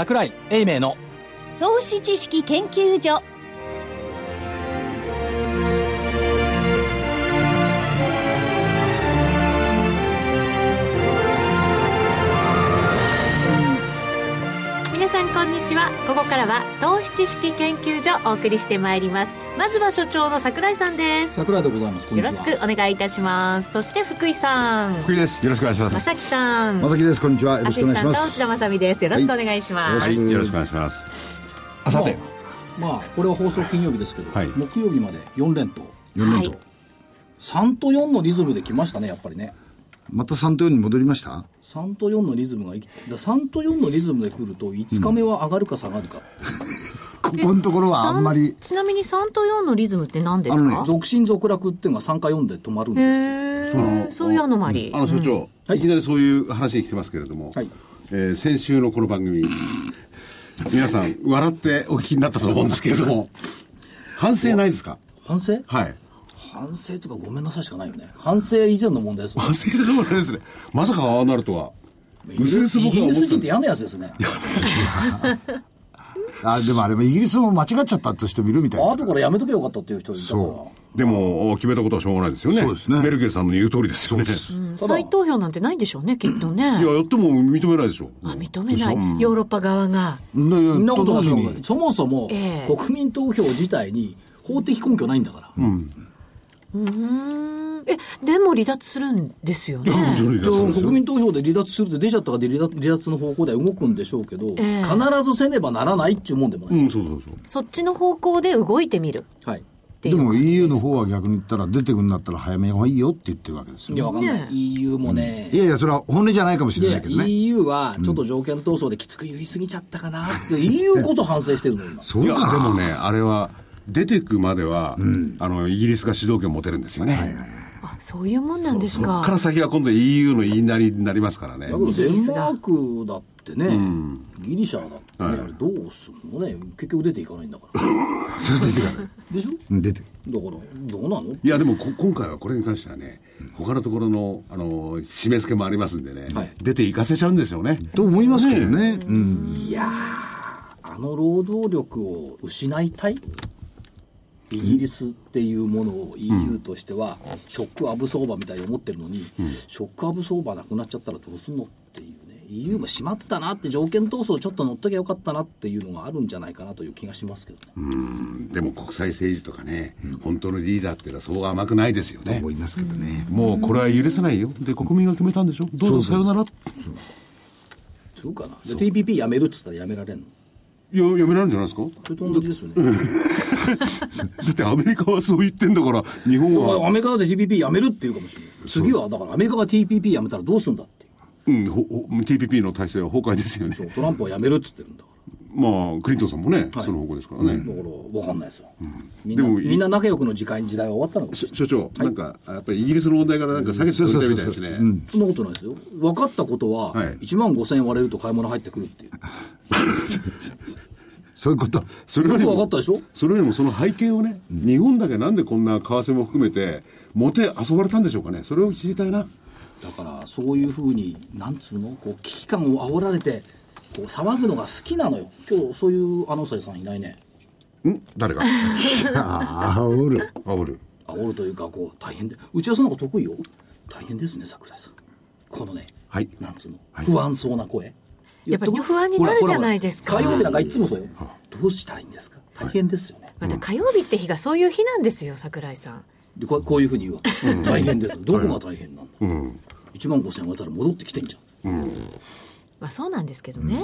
桜井英明の投資知識研究所。皆さんこんにちは。ここからは投資知識研究所お送りしてまいりますまずは所長の桜井さんです。桜井でございます。よろしくお願いいたします。そして福井さん。福井です。よろしくお願いします。正木さん。まさきです。こんにちは。よろしくお願いします。スタント内田まさみです。よろしくお願いします、はい。はい、よろしくお願いします。あ、さて、まあこれは放送金曜日ですけど、はい。木曜日まで4連投。4連投、はい。3と4のリズムで来ましたねやっぱりね。また3と4に戻りました？3と4のリズムがいきだ3と4のリズムで来ると5日目は上がるか下がるか、こ このところはあんまり。ちなみに3と4のリズムって何ですあのか、続進続落っていうのが3か4で止まるんへですえそういうアノマリあの所長、い。きなりそういう話に来てますけれども、はい。えー先週のこの番組、皆さん、笑ってお聞きになったと思うんですけれども、反省ないですか？反省？はい。反省とかごめんなさいしかないよね。反省以前の問題です反省でもないですね。まさかああなるとは。うせうせイ僕は思ってたギリス人って嫌なやつですね あでもあれもイギリスも間違っちゃったって人もいるみたいです。後からやめとけばよかったっていう人いたから。そでも、決めたことはしょうがないですよね。そうですね。メルケルさんの言う通りですよね。うん。再投票なんてないんでしょうねきっとね。いや、やっても認めないでしょ。あ認めない。ヨーロッパ側が。そんなことそもそもええ。国民投票自体に法的根拠ないんだから、うんえでも離脱するんですよね。国民投票で離脱するって出ちゃったからで離脱離脱の方向では動くんでしょうけど、ええ。必ずせねばならないっていうもんでもないでうん、そうそうそう。そっちの方向で動いてみる。す、はい。っていう。でも EU の方は逆に言ったら出てくんだったら早めがいいよって言ってるわけですいやわよかんない、ね EU もね、いやいやそれは本音じゃないかもしれないけどね。EU はちょっと条件闘争できつく言い過ぎちゃったかなって、EU こそ反省してるの今。そういや、かなでもね、あれは、出てくまでは、あの、イギリスが主導権を持てるんですよね。あそういうもんなんですそっかから先は今度 EU の言いなりになりますからね。だ。けどデンマークだってね、ギリシャだってね、あれどうすんのね。結局出ていかないんだから。でしょ？うん出て。だからどうなの？いや、でもこ今回はこれに関してはね、他のところの、あの、締め付けもありますんでね、はい。出て行かせちゃうんですよね。と思いますけどね。うん。いやーあの労働力を失いたい？イギリスっていうものを EU としては、ショックアブ相場みたいに思ってるのに、ショックアブ相場なくなっちゃったらどうすんのっていうね。EU もしまったなって条件闘争ちょっと乗っときゃよかったなっていうのがあるんじゃないかなという気がしますけどね、でも国際政治とかね、本当のリーダーっていうのはそう甘くないですよね。思。いますけどねもうこれは許せないよ。で、国民が決めたんでしょ？どうぞさよなら。そうかな。で TPP やめるっつったらやめられんの？いや、やめられるんじゃないですか？それと同じですよね だってアメリカはそう言ってんだから、日本は、アメリカだって TPP やめるっていうかもしれない。次はだからアメリカが TPP やめたらどうすんだって。いううん、TPP の体制は崩壊ですよね。トランプはやめるっつってるんだから。まあ、クリントンさんもね、はい。その方向ですからね。だから分かんないですよ、みんなでもみんな仲良くの時間時代は終わったのかもしれない。所長、なんか、やっぱりイギリスの問題からなんか下げてたみたいですね。そんなことないですよ。分かったことは、はい。1万5000円割れると買い物入ってくるっていう そういうこと。それよりも分かったでしょ？それよりもその背景をね、日本だけなんでこんな為替も含めて、もて遊ばれたんでしょうかね。それを知りたいな。だからそういうふうになんつうの？こう危機感を煽られてこう騒ぐのが好きなのよ。今日そういうアナウンサーさんいないね。ん？誰が？ああおる。煽る。煽るというかこう大変で。うちはその方が得意よ。大変ですね桜井さん。このね、はい。なんつうの、はい。不安そうな声やっぱり不安になるじゃないですか。火曜日なんかいつもそうよ。どうしたらいいんですか？大変ですよね、また火曜日って日がそういう日なんですよ桜井さん。でこうこういうふうに言うわ。け、大変ですどこが大変なんだ、うん。1万5000円割ったら戻ってきてんじゃん。まあそうなんですけどね、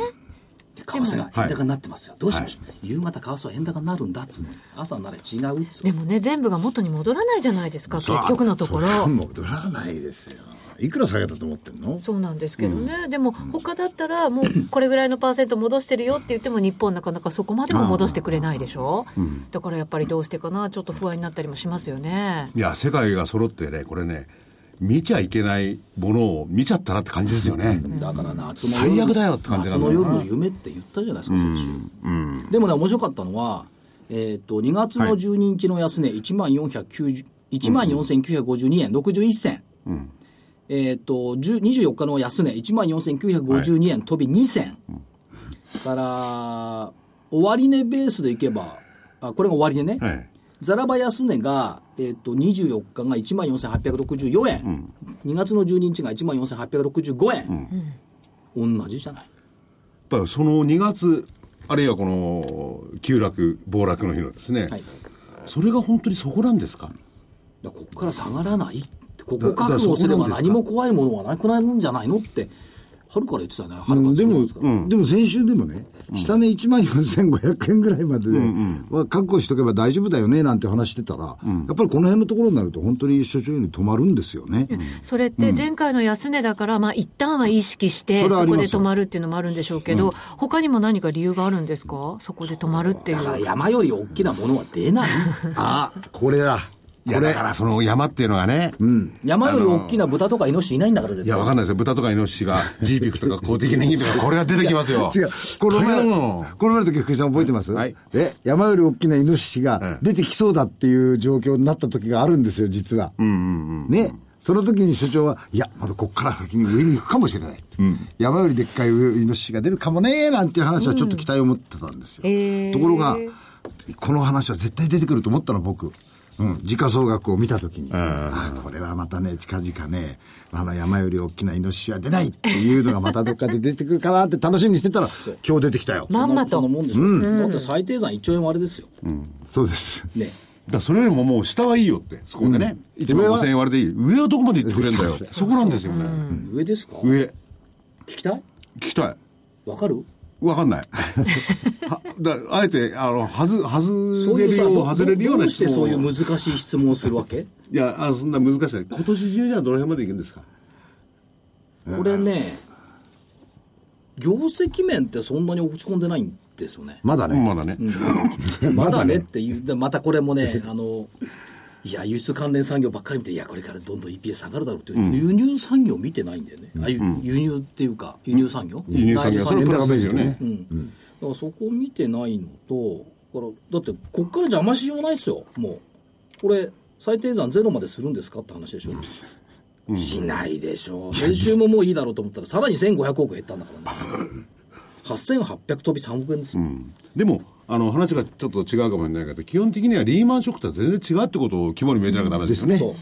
為替が円高になってますよ、どうしましょう、夕方為替は円高になるんだっつうの。に朝なら違うっつうの。でもね全部が元に戻らないじゃないですか結局のところ。戻らないですよ。いくら下げたと思ってんの？そうなんですけどね、でも他だったらもうこれぐらいのパーセント戻してるよって言っても日本なかなかそこまでも戻してくれないでしょ、だからやっぱりどうしてかな。ちょっと不安になったりもしますよね。いや、世界が揃ってね、これね、見ちゃいけないものを見ちゃったなって感じですよね。だから夏の夜最悪だよって感じ夏の夜の夢って言ったじゃないですか、先週。でもね、面白かったのは、えっ、と、2月の12日の安値、1万490、1万4952円61銭。えっ、と、10 24日の安値、1万4952円飛び2銭。から、終値ベースでいけば、あ、これが終値ね。はい。ザラバ安値が、えっ、と、24日が14,864円。2月の12日が14,865円。同じじゃない。やっぱりその2月、あるいはこの、急落、暴落の日のですね、はい。それが本当にそこなんですか？ここから下がらないってこだこ覚悟すれば何も怖いものはなくなるんじゃないのって、春から言ってたよね。春からうんでも、でも先週でもね、下値1万4500円ぐらいまでで、は確保しとけば大丈夫だよねなんて話してたら、やっぱりこの辺のところになると、本当に所長より止まるんですよね。それって前回の安値だから、まあ一旦は意識して、そこで止まるっていうのもあるんでしょうけど、他にも何か理由があるんですか？そこで止まるっていだからう。山より大きなものは出ない。あ、これだ。いや、だからその山っていうのがね、山より大きな豚とかイノシシいないんだから絶対。いや、わかんないですよ。豚とかイノシシが、ジーピクとか公 的年金とか、これが出てきますよ。違う。この前、のこの前の時、福井さん覚えてます、はいえ、山より大きなイノシシがええ出てきそうだっていう状況になった時があるんですよ、実は。ね。その時に所長は、いや、まだこっから先に上に行くかもしれない。山よりでっかいイノシシが出るかもね、なんていう話はちょっと期待を持ってたんですよ。へーところが、この話は絶対出てくると思ったの、僕。うん、時価総額を見たときに、ああ、これはまたね、近々ね、あの山より大きなイノシシは出ないっていうのがまたどっかで出てくるかなって楽しみにしてたら、今日出てきたよ。まんまと。もんでしょ。だって最低算1兆円割れですよ。そうです。ね。だからそれよりももう下はいいよって、そこでね。1万5000円割れでいい。上はどこまで行ってくれんだよ。そこなんですよね。上ですか？上。聞きたい？聞きたい。わかる？わかんない。はだあえて、あの、はず、外れるよう、ど外れるようどうしてな質問をそういう難しい質問をするわけ？いや、あそんな難しい。今年中にはどの辺までいくんですか？これね、業績面ってそんなに落ち込んでないんですよね。まだね。まだね。まだねっていう、でまたこれもね、あの、いや、輸出関連産業ばっかり見て、いや、これからどんどん EPS 下がるだろうっていう、輸入産業見てないんだよね。あゆ輸入っていうか、輸入産業？輸入産業、それはプラスですよね。うん。だからそこ見てないのと、だからだって、こっから邪魔しようないですよ、もう。これ、最低算ゼロまでするんですかって話でしょ。しないでしょう。先週ももういいだろうと思ったら、さらに1500億減ったんだからね。8800飛び3億円ですよ。でも、あの、話がちょっと違うかもしれないけど、基本的にはリーマンショックとは全然違うってことを肝に銘じなきゃダメですすね。そ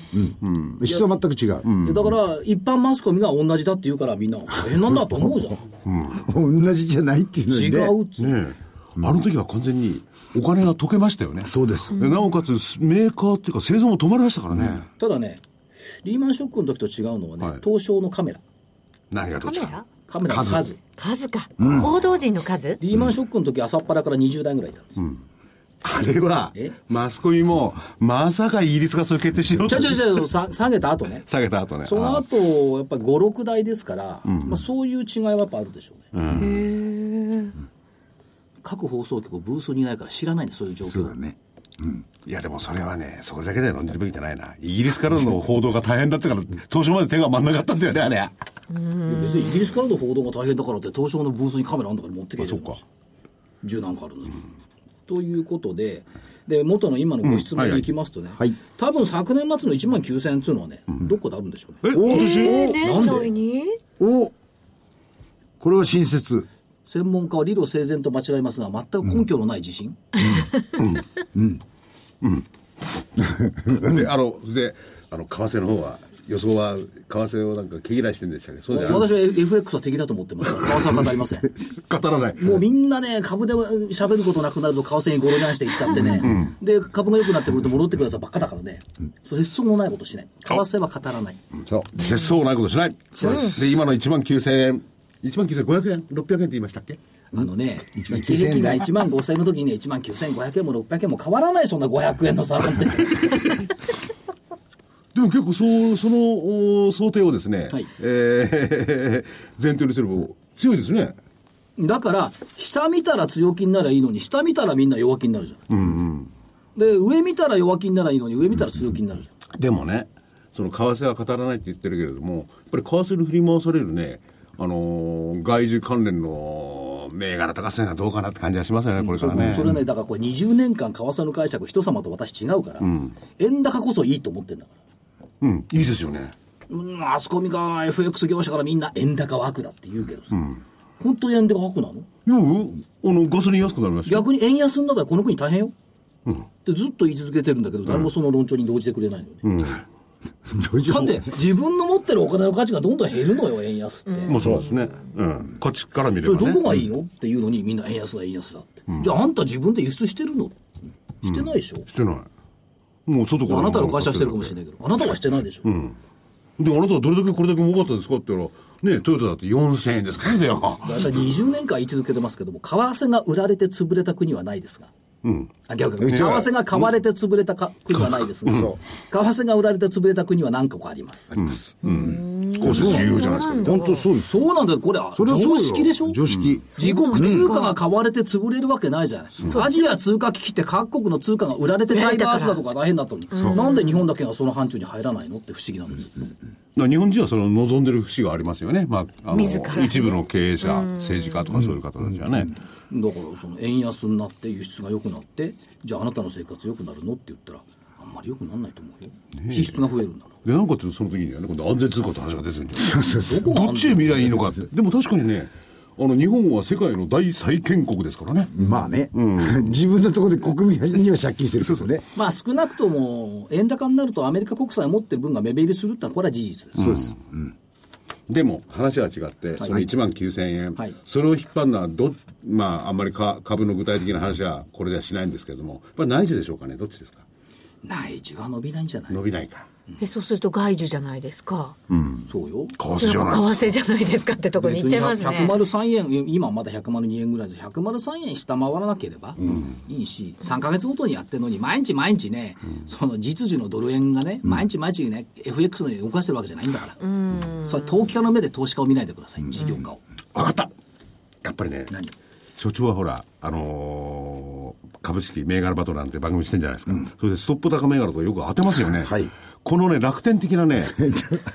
う。質は全く違う。でだから、一般マスコミが同じだって言うから、みんな大変なんだと思うじゃん。同じじゃないっていうのに違ね。うっつうのねえあの時は完全にお金が溶けましたよね。そうです。でなおかつ、メーカーっていうか製造も止まりましたからね。ただね、リーマンショックの時と違うのはね、はい東証のカメラ。何がどっちか。カメラ？カメラの数。数か。報道陣の数？リーマンショックの時朝っぱらから20代ぐらいいたんですよ。あれはえ、マスコミも、まさかイギリスがそういう決定しようとちゃちゃちゃさ下げた後ね。下げた後ね。そのあ後、やっぱり5、6台ですから、まあ、そういう違いはやっぱあるでしょうね。各放送局ブースにいないから知らないんでそういう状況そうだね。いやでもそれはね、それだけで飲んでるべきじゃないな。イギリスからの報道が大変だったから、東証まで手が回んなかったんだよね、あれ。別にイギリスからの報道が大変だからって東証のブースにカメラあんだから持ってけあそうか。十何個あるのに、ということでで元の今のご質問に行きますとね、はい多分昨年末の1万9000円っていうのはね、どこであるんでしょうね。え、今年？えー、年内に？おこれは親切。専門家は理路整然と間違いますが全く根拠のない自信、で、あの、で、あの、為替の方は、予想は、為替をなんか毛嫌いしてるんでしたっけ？そうじゃ私は FX は敵だと思ってます。から為替は語りません。語らない。もうみんなね、株で喋ることなくなると、為替にゴロニャンしていっちゃってね、で、株が良くなってくると戻ってくるやつばっかだからね、そう、節操のないことしない。為替は語らない。そう。節操ないことしない。で、今の1万9000円、1万9500円 ?600 円って言いましたっけ？あのね、1万日9000円平均が1万5000円の時にね、1万9500円も600円も変わらない、そんな500円の差なんて。でも結構そう、そのお想定をですね、はいえー 前提にすれば強いですね。だから、下見たら強気にならいいのに、下見たらみんな弱気になるじゃん。で、上見たら弱気にならいいのに、上見たら強気になるじゃん。でもね、その為替は語らないって言ってるけれども、やっぱり為替に振り回されるね、あのー外需関連の銘柄とかそういうのはどうかなって感じがしますよね、これからね。それね、だからこれ20年間、為替の解釈、人様と私違うから、円高こそいいと思ってんだから。うん、いいですよね。うんマスコミが FX 業者からみんな円高は悪だって言うけどさ、本当に円高なの？いやあの、ガソリン安くなりま。逆に円安になったらこの国大変よ。ってずっと言い続けてるんだけど、誰もその論調に動じてくれないのね。どういう だって、自分の持ってるお金の価値がどんどん減るのよ、円安って。まあそうですね。うん。こっちから見れそればね。どこがいいの？っていうのにみんな円安だ円安だって、じゃああんた自分で輸出してるの？してないでしょ、してない。もう外から。あなたの会社はしてるかもしれないけどあなたはしてないでしょ、で、あなたはどれだけこれだけ儲かったんですかって言ったら、ね、トヨタだって4000円ですからね、が。だいたい20年間言い続けてますけども為替が売られて潰れた国はないですがあ逆に。為替が買われて潰れたか国はないですが、為替が売られて潰れた国は何個かあります、あります。こう重要じゃないですか。本当そうです。そうなんだよこれはそれ常識でしょ？常識。自国通貨が買われて潰れるわけないじゃない。アジア通貨危機って各国の通貨が売られて大バースだとか大変だったのに、なんで日本だけがその範疇に入らないの？って不思議なんです。だから日本人はその望んでる節がありますよね。まあ、一部の経営者、政治家とかそういう方たちはね。だからその円安になって輸出が良くなって、じゃああなたの生活良くなるの？って言ったら、あんまり良くならないと思うよ。支出が増えるんだ。で、なんかってその時にはね、今度安全通貨って話が出てるんじゃないどこがどっちへ見りゃいいのかって。でも確かにね、あの、日本は世界の大債権国ですからね。まあね。うん自分のところで国民には借金してるからね。まあ少なくとも円高になるとアメリカ国債を持ってる分が目減りするってのはこれは事実です。そうです。うんでも話は違って、その1万9000円、はいそれを引っ張るのはど、まあ、あんまりか株の具体的な話はこれではしないんですけれども、やっぱり内需でしょうかね、どっちですか、内需は伸びないんじゃない伸びないか、えそうすると外需じゃないですか。そうよ。為替じゃないやっぱ為替じゃないですかってとこに行っちゃいますね。103円、今まだ102円ぐらいです。103円下回らなければいいし、3か月ごとにやってるのに、毎日毎日ね、その実需のドル円がね、毎日毎日ね、FX のように動かしてるわけじゃないんだから。それは投機家の目で投資家を見ないでください、事業家を。分かったやっぱりね、何所長はほら、あのー株式銘柄バトルなんて番組してんじゃないですか、それでストップ高銘柄とかよく当てますよね、はいこのね、楽天的なね、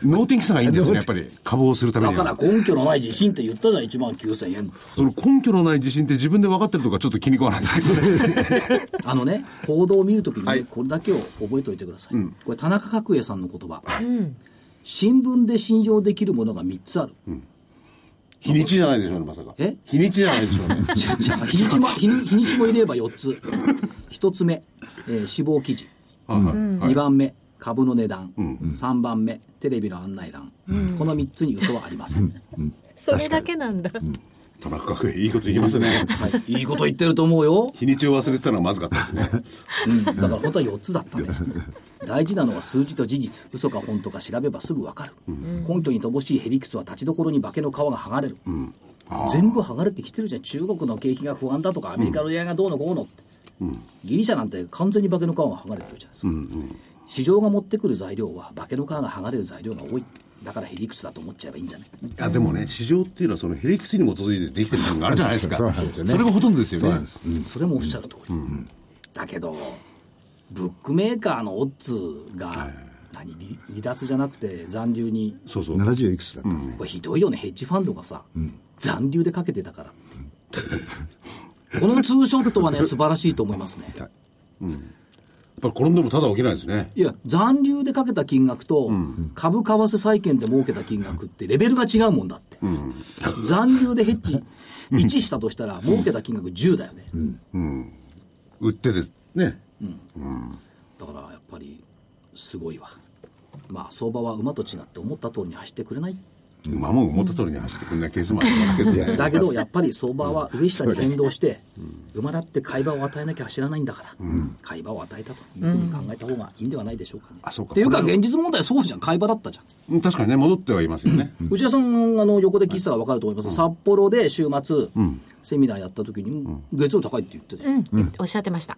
能天気さがいいんですね、やっぱり、株をするためだには。から根拠のない自信って言ったじゃん、1万9000円。その根拠のない自信って自分で分かってるとかちょっと気に食わないですけどね。あのね、報道を見るときにね、はいこれだけを覚えておいてください。これ、田中角栄さんの言葉。新聞で信用できるものが3つある。日にちじゃないでしょうね、まさか。え？日にちじゃないでしょうね。じゃじゃ日にちも、日 に日にちも入れれば4つ。1つ目、えー死亡記事。はいはい2番目、株の値段。3番目、テレビの案内欄。この3つに嘘はありません。それだけなんだ。田中角栄いいこと言いますね。はい、いいこと言ってると思うよ。日にちを忘れてたのはまずかったですね。うん、だから本当は4つだったんです。大事なのは数字と事実。嘘か本当か調べばすぐわかる。根拠に乏しいヘリクスは立ちどころに化けの皮が剥がれる。全部剥がれてきてるじゃん。中国の景気が不安だとか、アメリカの円安がどうのこうのって。ギリシャなんて完全に化けの皮が剥がれてるじゃないですか。市場が持ってくる材料は化けの皮が剥がれる材料が多い。だからヘリクスだと思っちゃえばいいんじゃない？いや、でもね、市場っていうのはそのヘリクスに基づいてできてる部分があるじゃないですか。そうなんですよね。それがほとんどですよね。そうなんです。それもおっしゃる通り、だけどブックメーカーのオッズが、何離離脱じゃなくて残留にそうそう。70いくつだったん。で。これひどいよね。ヘッジファンドがさ、残留でかけてたから。このツーショットはね素晴らしいと思いますね。やっぱり転んでもただ起きないですね。いや残留でかけた金額と、株為替債券で儲けた金額ってレベルが違うもんだって、残留でヘッジ1したとしたら儲けた金額10だよね、売ってて、ね。だからやっぱりすごいわ。まあ相場は馬と違って思った通りに走ってくれない馬も思った通りに走ってくれないケースもありますけどね。だけどやっぱり相場は上下に変動して、馬だって買い場を与えなきゃ走らないんだから、買い場を与えたというふうに考えた方がいいんではないでしょうかね。あそうか。っていうか現実問題そうじゃん買い場だったじゃん。うん確かにね、戻ってはいますよね。内田さんあの横で聞いてたら分かると思います、札幌で週末、セミナーやった時に、月曜高いって言ってたでしょ、おっしゃってました。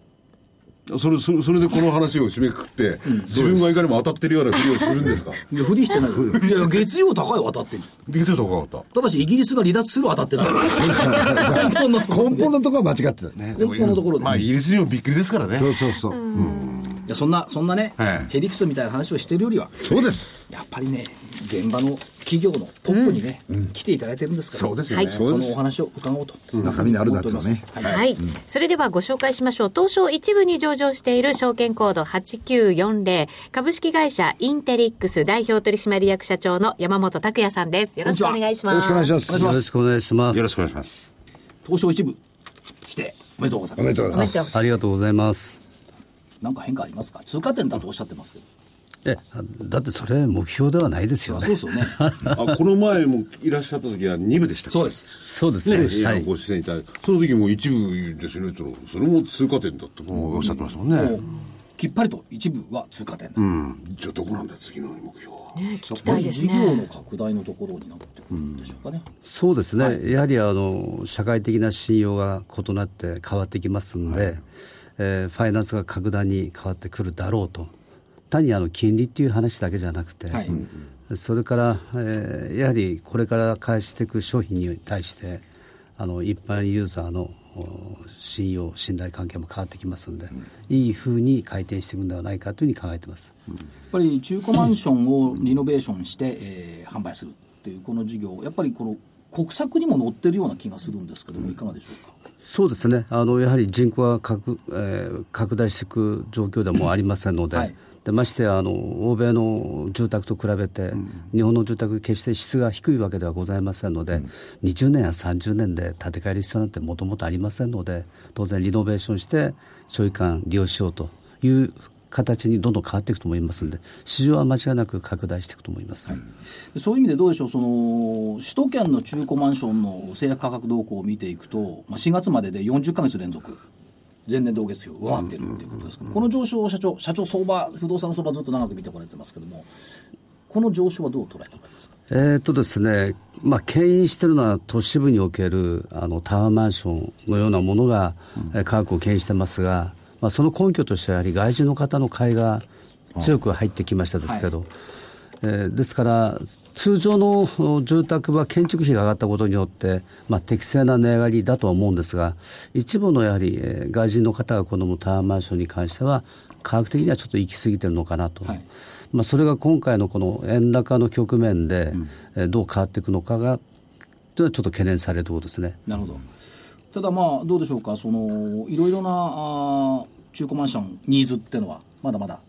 それ、それそれでこの話を締めくくって、自分がいかにも当たってるようなふりをするんですか？いやふりしてない。よい。や月曜高いは当たってんじゃん。月曜高かった。た。だしイギリスが離脱するは当たってない。根本の根本のところは間違ってた。ね根本のところで。まあ、イギリス人もびっくりですからね。そうそうそう。いやそんなそんなね、はい。ヘリクスみたいな話をしてるよりは。そうです。やっぱりね現場の企業のトップにね、来ていただいてるんですから、そうですよねはいそのお話を伺おうと、中身のあるだとはねはいはい、それではご紹介しましょう。東証一部に上場している証券コード8940株式会社インテリックス代表取締役社長の山本拓也さんです。よろしくお願いします。よろしくお願いします。よろしくお願いします。よろしくお願いします。東証一部しておめでとうございますおめでとうございます。ありがとうございます。なんか変化ありますか？通過点だとおっしゃってますけどえ、だってそれ目標ではないですよね。そうねあこの前もいらっしゃった時は2部でしたそうですそうですね。ね、はい。ご出演いただいて、その時も一部ですよね、それも通過点だってもうおっしゃってましたもんね。きっぱりと一部は通過点だ、うん、じゃあどこなんだよ、次の目標は？ね、聞きたいです事業のね。拡大のところになってくるんでしょうかね、そうですね。やはりあの、社会的な信用が異なって変わってきますんで、えーファイナンスが格段に変わってくるだろうと。単にあの、金利っていう話だけじゃなくて、はい。それから、えーやはりこれから開していく商品に対して、あの一般ユーザーのお信用、信頼関係も変わってきますので、いいふうに回転していくんではないかというふうに考えてます。やっぱり中古マンションをリノベーションして、えー販売するっていうこの事業やっぱりこの国策にも載ってるような気がするんですけどもいかがでしょうか、そうですね、あのやはり人口が拡,、えー拡大していく状況でもありませんので、はいでましてやあの欧米の住宅と比べて、日本の住宅、決して質が低いわけではございませんので、20年や30年で建て替える必要なんてもともとありませんので、当然、リノベーションして、所有権利用しようという形にどんどん変わっていくと思いますので、市場は間違いなく拡大していくと思います。でそういう意味でどうでしょうその首都圏の中古マンションの制約価格動向を見ていくと、まあ、4月までで40か月連続前年同月比を上回っているということですけど、この上昇を社長社長相場不動産相場ずっと長く見てこられてますけどもこの上昇はどう捉えておられますか？えーとですね、まあ、牽引しているのは都市部におけるあのタワーマンションのようなものが、えー価格を牽引してますが、まあ、その根拠としてはやはり外人の方の買いが強く入ってきましたですけど、えーですから、通常のお住宅は建築費が上がったことによって、まあ、適正な値上がりだとは思うんですが、一部のやはり、えー外人の方が好むタワーマンションに関しては、価格的にはちょっと行き過ぎてるのかなと。はいまあ、それが今回のこの円高の局面で、えーどう変わっていくのかが、というのはちょっと懸念されるところですね。なるほどただまあどうでしょうかそのいろいろなあー中古マンションニーズっていうのはまだまだ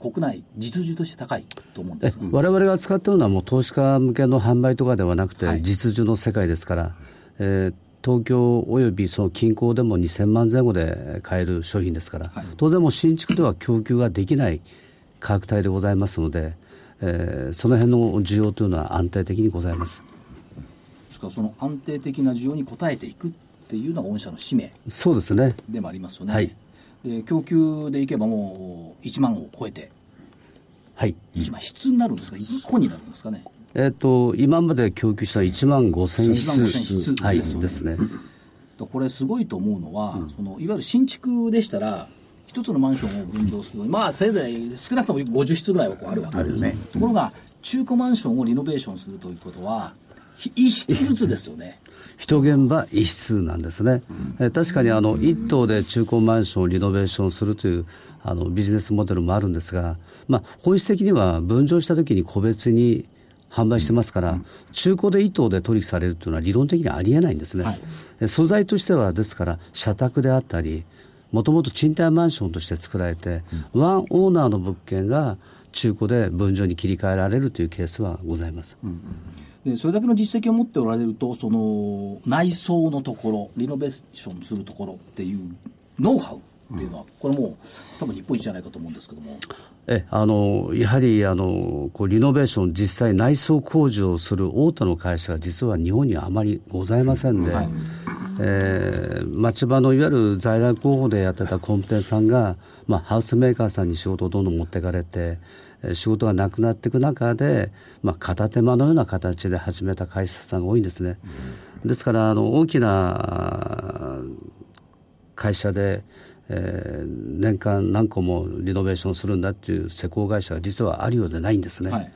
国内実需として高いと思うんですが。我々が使っているのはもう投資家向けの販売とかではなくて、はい。実需の世界ですから、えー東京およびその近郊でも2000万前後で買える商品ですから、はい。当然もう新築では供給ができない価格帯でございますので、えーその辺の需要というのは安定的にございます。ですからその安定的な需要に応えていくっていうのが御社の使命そうですね。でもありますよね、はいで供給でいけばもう1万を超えて。はい。1万質になるんですか？1個になるんですかね？えっ、と、今まで供給した1万5000 1万5000室室。はい、ですよね。ですね。だこれすごいと思うのは、そのいわゆる新築でしたら一つのマンションを分譲するのにまあせいぜい少なくとも50室ぐらいはこうあるわけですよ、ところが中古マンションをリノベーションするということはひ一室ずつですよね。一現場一室なんですね、えー確かにあの一棟で中古マンションをリノベーションするというあのビジネスモデルもあるんですが、まあ、本質的には分譲したときに個別に販売してますから、中古で一棟で取引されるというのは理論的にはありえないんですね、はい。え素材としてはですから社宅であったりもともと賃貸マンションとして作られて、ワンオーナーの物件が中古で分譲に切り替えられるというケースはございます。でそれだけの実績を持っておられるとその内装のところリノベーションするところっていうノウハウっていうのは、これもう多分日本一じゃないかと思うんですけども。えあのやはりあのこうリノベーション、実際内装工事をする大手の会社が実は日本にはあまりございませんで、えー町場のいわゆる在来工法でやってた工務店さんが、まあ、ハウスメーカーさんに仕事をどんどん持っていかれて、えー仕事がなくなっていく中で、まあ、片手間のような形で始めた会社さんが多いんですね。ですからあの大きな会社で、えー年間何個もリノベーションするんだっていう施工会社が実はあるようでないんですね。はい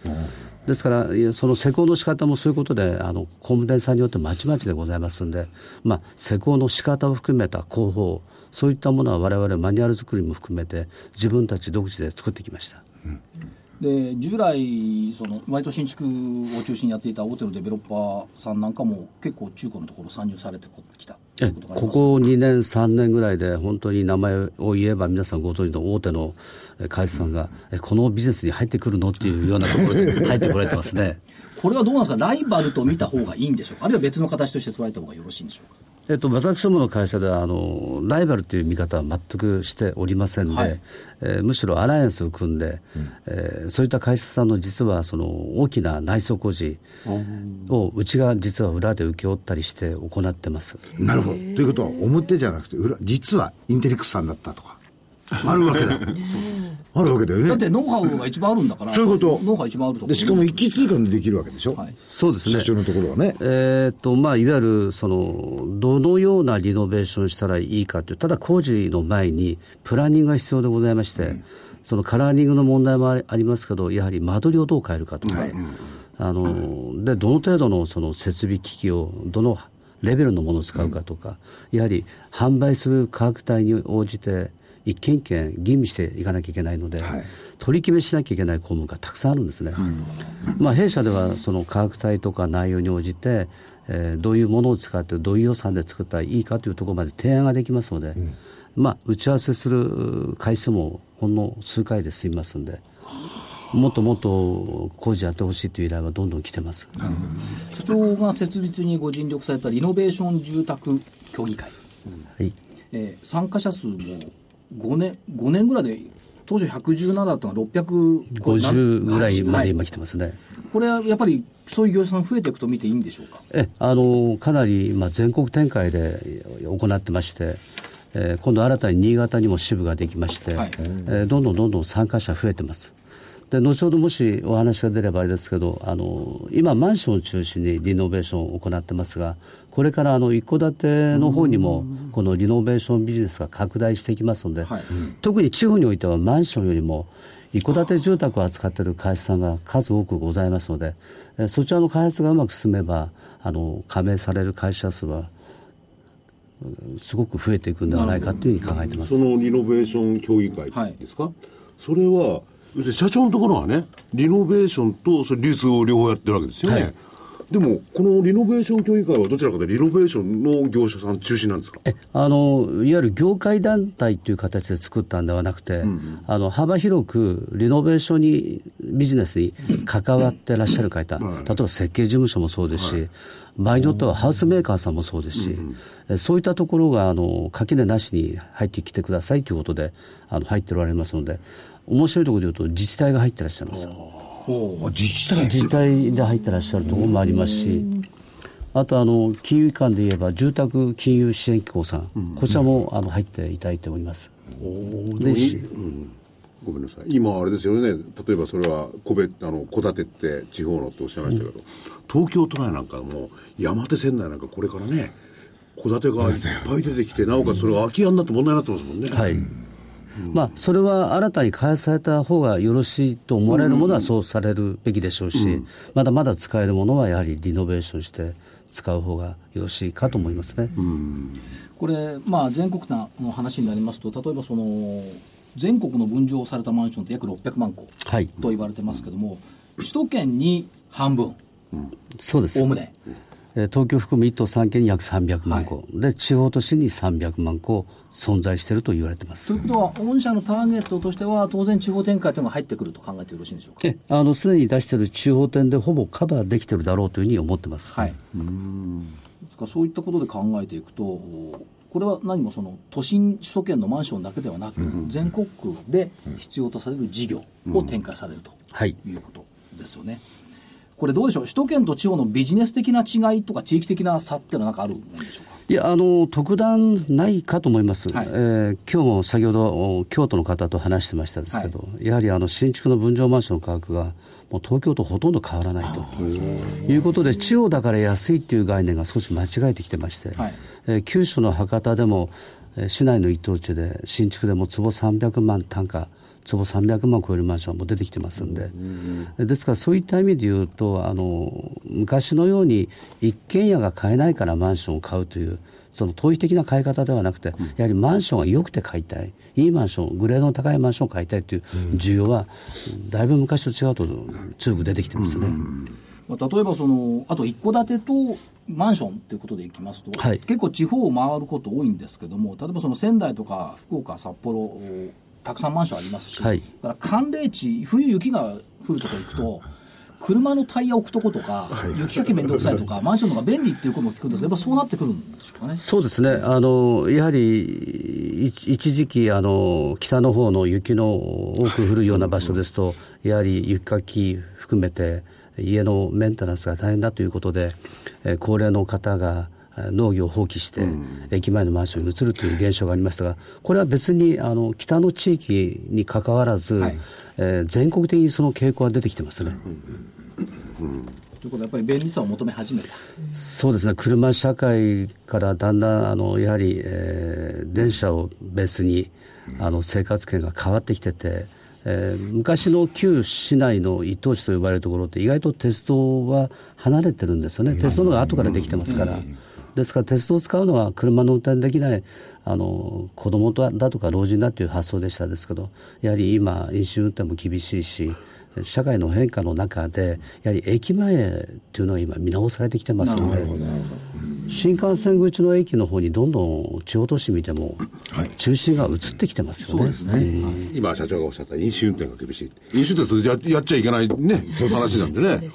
ですから、その施工の仕方もそういうことで、あの工務店さんによってまちまちでございますんで、まあ、施工の仕方を含めた工法、そういったものは我々マニュアル作りも含めて、自分たち独自で作ってきました。で従来その割と新築を中心にやっていた大手のデベロッパーさんなんかも結構中古のところ参入されてきたといえうことがあります。ここ2年、3年ぐらいで、本当に名前を言えば、皆さんご存知の大手のえ会社さんが、えこのビジネスに入ってくるのっていうようなところで入ってこられてますね。これはどうなんですか？ライバルと見た方がいいんでしょうか？あるいは別の形として捉えた方がよろしいんでしょうか？えっと、私どもの会社ではあのライバルという見方は全くしておりませんで、はいえーむしろアライアンスを組んで、えーそういった会社さんの実はその大きな内装工事をうちが実は裏で請け負ったりして行ってます。なるほど。ということは、表じゃなくて、裏、実はインテリックスさんだったとか。あるわけだ。あるわけだよね。だってノウハウが一番あるんだからそういうことノウハウ一番あるとで、しかも一気通貫でできるわけでしょ？はいそうですね社長のところはね。えーっとまあ、いわゆるそのどのようなリノベーションしたらいいかという、ただ工事の前にプランニングが必要でございまして、そのカラーリングの問題もありありますけど、やはり間取りをどう変えるかとか、あのでどの程度のその設備機器をどのレベルのものを使うかとか、やはり販売する価格帯に応じて、一件一件吟味していかなきゃいけないので、取り決めしなきゃいけない項目がたくさんあるんですね。まあ、弊社ではその価格帯とか内容に応じて、えーどういうものを使ってどういう予算で作ったらいいかというところまで提案ができますので、まあ、打ち合わせする回数もほんの数回で済みますのでもっともっと工事やってほしいという依頼はどんどん来てます。社長が設立にご尽力されたリノベーション住宅協議会、はい。えー参加者数も5年 ,5 年ぐらいで当初117だったのが650 50ぐらいまで今はい来てますね。これはやっぱりそういう業者さん増えていくと見ていいんでしょうか？えあのかなり今、全国展開で行ってまして、えー今度新たに新潟にも支部ができまして、はいえーどんどんどんどん参加者増えてます。で後ほどもしお話が出ればあれですけどあの今、マンションを中心にリノベーションを行ってますがこれからあの一戸建ての方にもこのリノベーションビジネスが拡大していきますので、はい。特に地方においてはマンションよりも一戸建て住宅を扱っている会社さんが数多くございますので、えーそちらの開発がうまく進めば、あの加盟される会社数は、うんすごく増えていくんではないかというふうに考えてます。そ。のリノベーション協議会ですか、それは要するに社長のところはねリノベーションとそれ流通を両方やってるわけですよね、はい。でもこのリノベーション協議会はどちらかというとリノベーションの業者さん中心なんですか？えあのいわゆる業界団体という形で作ったんではなくて、あの幅広くリノベーションにビジネスに関わってらっしゃる方、例えば設計事務所もそうですし、場合によってはハウスメーカーさんもそうですし、えそういったところがあの垣根なしに入ってきてくださいということであの入っておられますので、面白いところでいうと、自治体が入ってらっしゃいます。あ自治体自治体で入ってらっしゃるところもありますし、あとあの金融機関で言えば住宅金融支援機構さん、こちらもあの入っていただいております。でしごめんなさい。今あれですよね。例えばそれは戸建てって地方のっておっしゃいましたけど、東京都内なんかも山手線内なんかこれからね戸建てがいっぱい出てきてなおかつそれが空き家になって問題になってますもんね、はいまあ、それは新たに開発された方がよろしいと思われるものはそうされるべきでしょうし、まだまだ使えるものはやはりリノベーションして使う方がよろしいかと思いますね。これ、まあ、全国の話になりますと例えばその全国の分譲されたマンションって約600万戸はい、と言われてますけども首都圏に半分そうです。おおむね。えー東京含む1都3県に約300万戸、で地方都市に300万戸存在していると言われてます。ということは御社のターゲットとしては当然地方展開というのが入ってくると考えてよろしいんでしょうか？えあのすでに出している地方店でほぼカバーできているだろうというふうに思ってます、はい。ですからそういったことで考えていくとこれは何もその都心首都圏のマンションだけではなく、全国区で必要とされる事業を展開されるとはい。いうことですよね。これどうでしょう？首都圏と地方のビジネス的な違いとか地域的な差っていうのは何かあるんでしょうか？いやあの特段ないかと思います、はい。えー今日も先ほどお京都の方と話してましたですけど、やはりあの新築の分譲マンションの価格がもう東京とほとんど変わらないと。いうことで、地方だから安いっていう概念が少し間違えてきてまして、はい。えー九州の博多でも、えー市内の一等地で新築でも坪300万単価坪300万超えるマンションも出てきてますんで、ですからそういった意味で言うとあの昔のように一軒家が買えないからマンションを買うというその投資的な買い方ではなくて、やはりマンションが良くて買いたい、いいマンション、グレードの高いマンションを買いたいという需要は、だいぶ昔と違うと強く出てきてますね。まあ、例えばその、あと一戸建てとマンションということでいきますと、はい。結構地方を回ること多いんですけども、例えばその仙台とか福岡、札幌、たくさんマンションありますし、はい。だから寒冷地、冬雪が降るとこ行くと、車のタイヤ置くとことか、雪かきめんどくさいとか、マンションの方が便利っていうことも聞くんですけど、やっぱそうなってくるんでしょうかね。そうですね、あのやはり一一時期あの、北の方の雪の多く降るような場所ですと、やはり雪かき含めて、家のメンテナンスが大変だということで、えー高齢の方がえー農業を放棄して、駅前のマンションに移るという現象がありましたが、これは別にあの北の地域にかかわらず、はい。えー全国的にその傾向が出てきてますね。ということはやっぱり便利さを求め始めた。そうですね、車社会からだんだんあのやはり、えー電車をベースにあの生活圏が変わってきてて、えー昔の旧市内の一等地と呼ばれるところって、意外と鉄道は離れてるんですよね、鉄道の後からできてますから。ですから鉄道を使うのは車の運転できないあの子供だだとか老人だという発想でしたですけどやはり今飲酒運転も厳しいし社会の変化の中でやはり駅前っていうのが今見直されてきてますので新幹線口の駅の方にどんどん地方都市見ても中心が移ってきてますよね。今社長がおっしゃった飲酒運転が厳しい。飲酒運転ややっちゃいけないね話なんでね。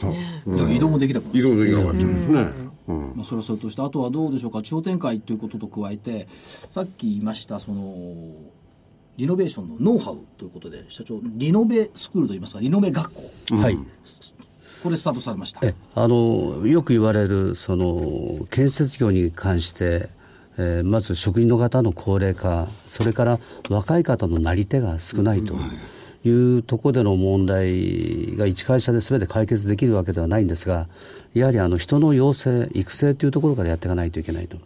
でも移動もできなくなる移動できなくなっちゃうんですねうん。まあ、それはそれとして、あとはどうでしょうか、地方展開ということと加えて、さっき言いました、その、リノベーションのノウハウということで、社長、リノベスクールといいますか、リノベ学校、はい。これスタートされました。えあのよく言われるその建設業に関して、えーまず職人の方の高齢化それから若い方のなり手が少ないというところでの問題が一会社で全て解決できるわけではないんですがやはりあの人の養成育成というところからやっていかないといけないと。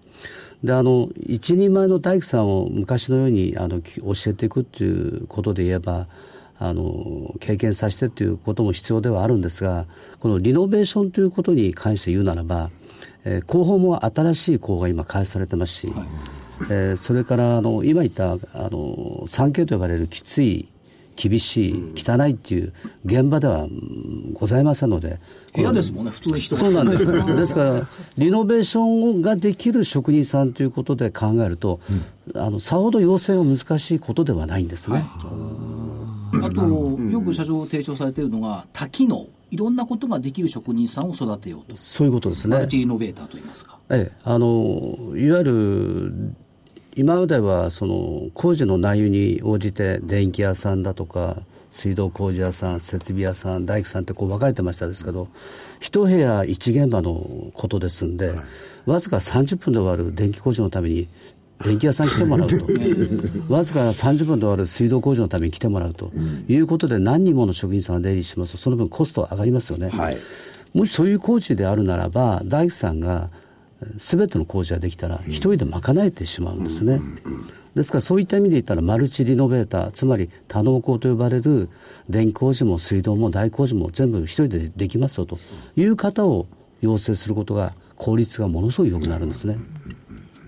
であの一人前の大工さんを昔のようにあのき教えていくということで言えばあの経験させてということも必要ではあるんですがこのリノベーションということに関して言うならば、えー工法も新しい工法が今開発されてますし、えーそれからあの今言ったあの 3K と呼ばれるきつい厳しい汚いっていう現場ではうんございませんので部屋ですもんね、普通に人が。そうなんです。ですから、リノベーションができる職人さんということで考えると、あのさほど養成は難しいことではないんですね。あと、よく社長提唱されているのが、多機能、いろんなことができる職人さんを育てようと。そういうことですねマル。チイノベーターといいますか。ええ、あのいわゆる今まではその工事の内容に応じて電気屋さんだとか水道工事屋さん設備屋さん大工さんってこう分かれてましたですけど一部屋一現場のことですんで、わずか30分で終わる電気工事のために電気屋さん来てもらうと。わずか30分で終わる水道工事のために来てもらうと。いうことで何人もの職員さんが出入りしますとその分コスト上がりますよね。はい。もしそういう工事であるならば、大工さんがすべての工事ができたら、一人で賄えてしまうんですね。ですからそういった意味で言ったら、マルチリノベーター、つまり多能工と呼ばれる電気工事も水道も大工事も全部一人でできますよという方を養成することが、効率がものすごい良くなるんですね。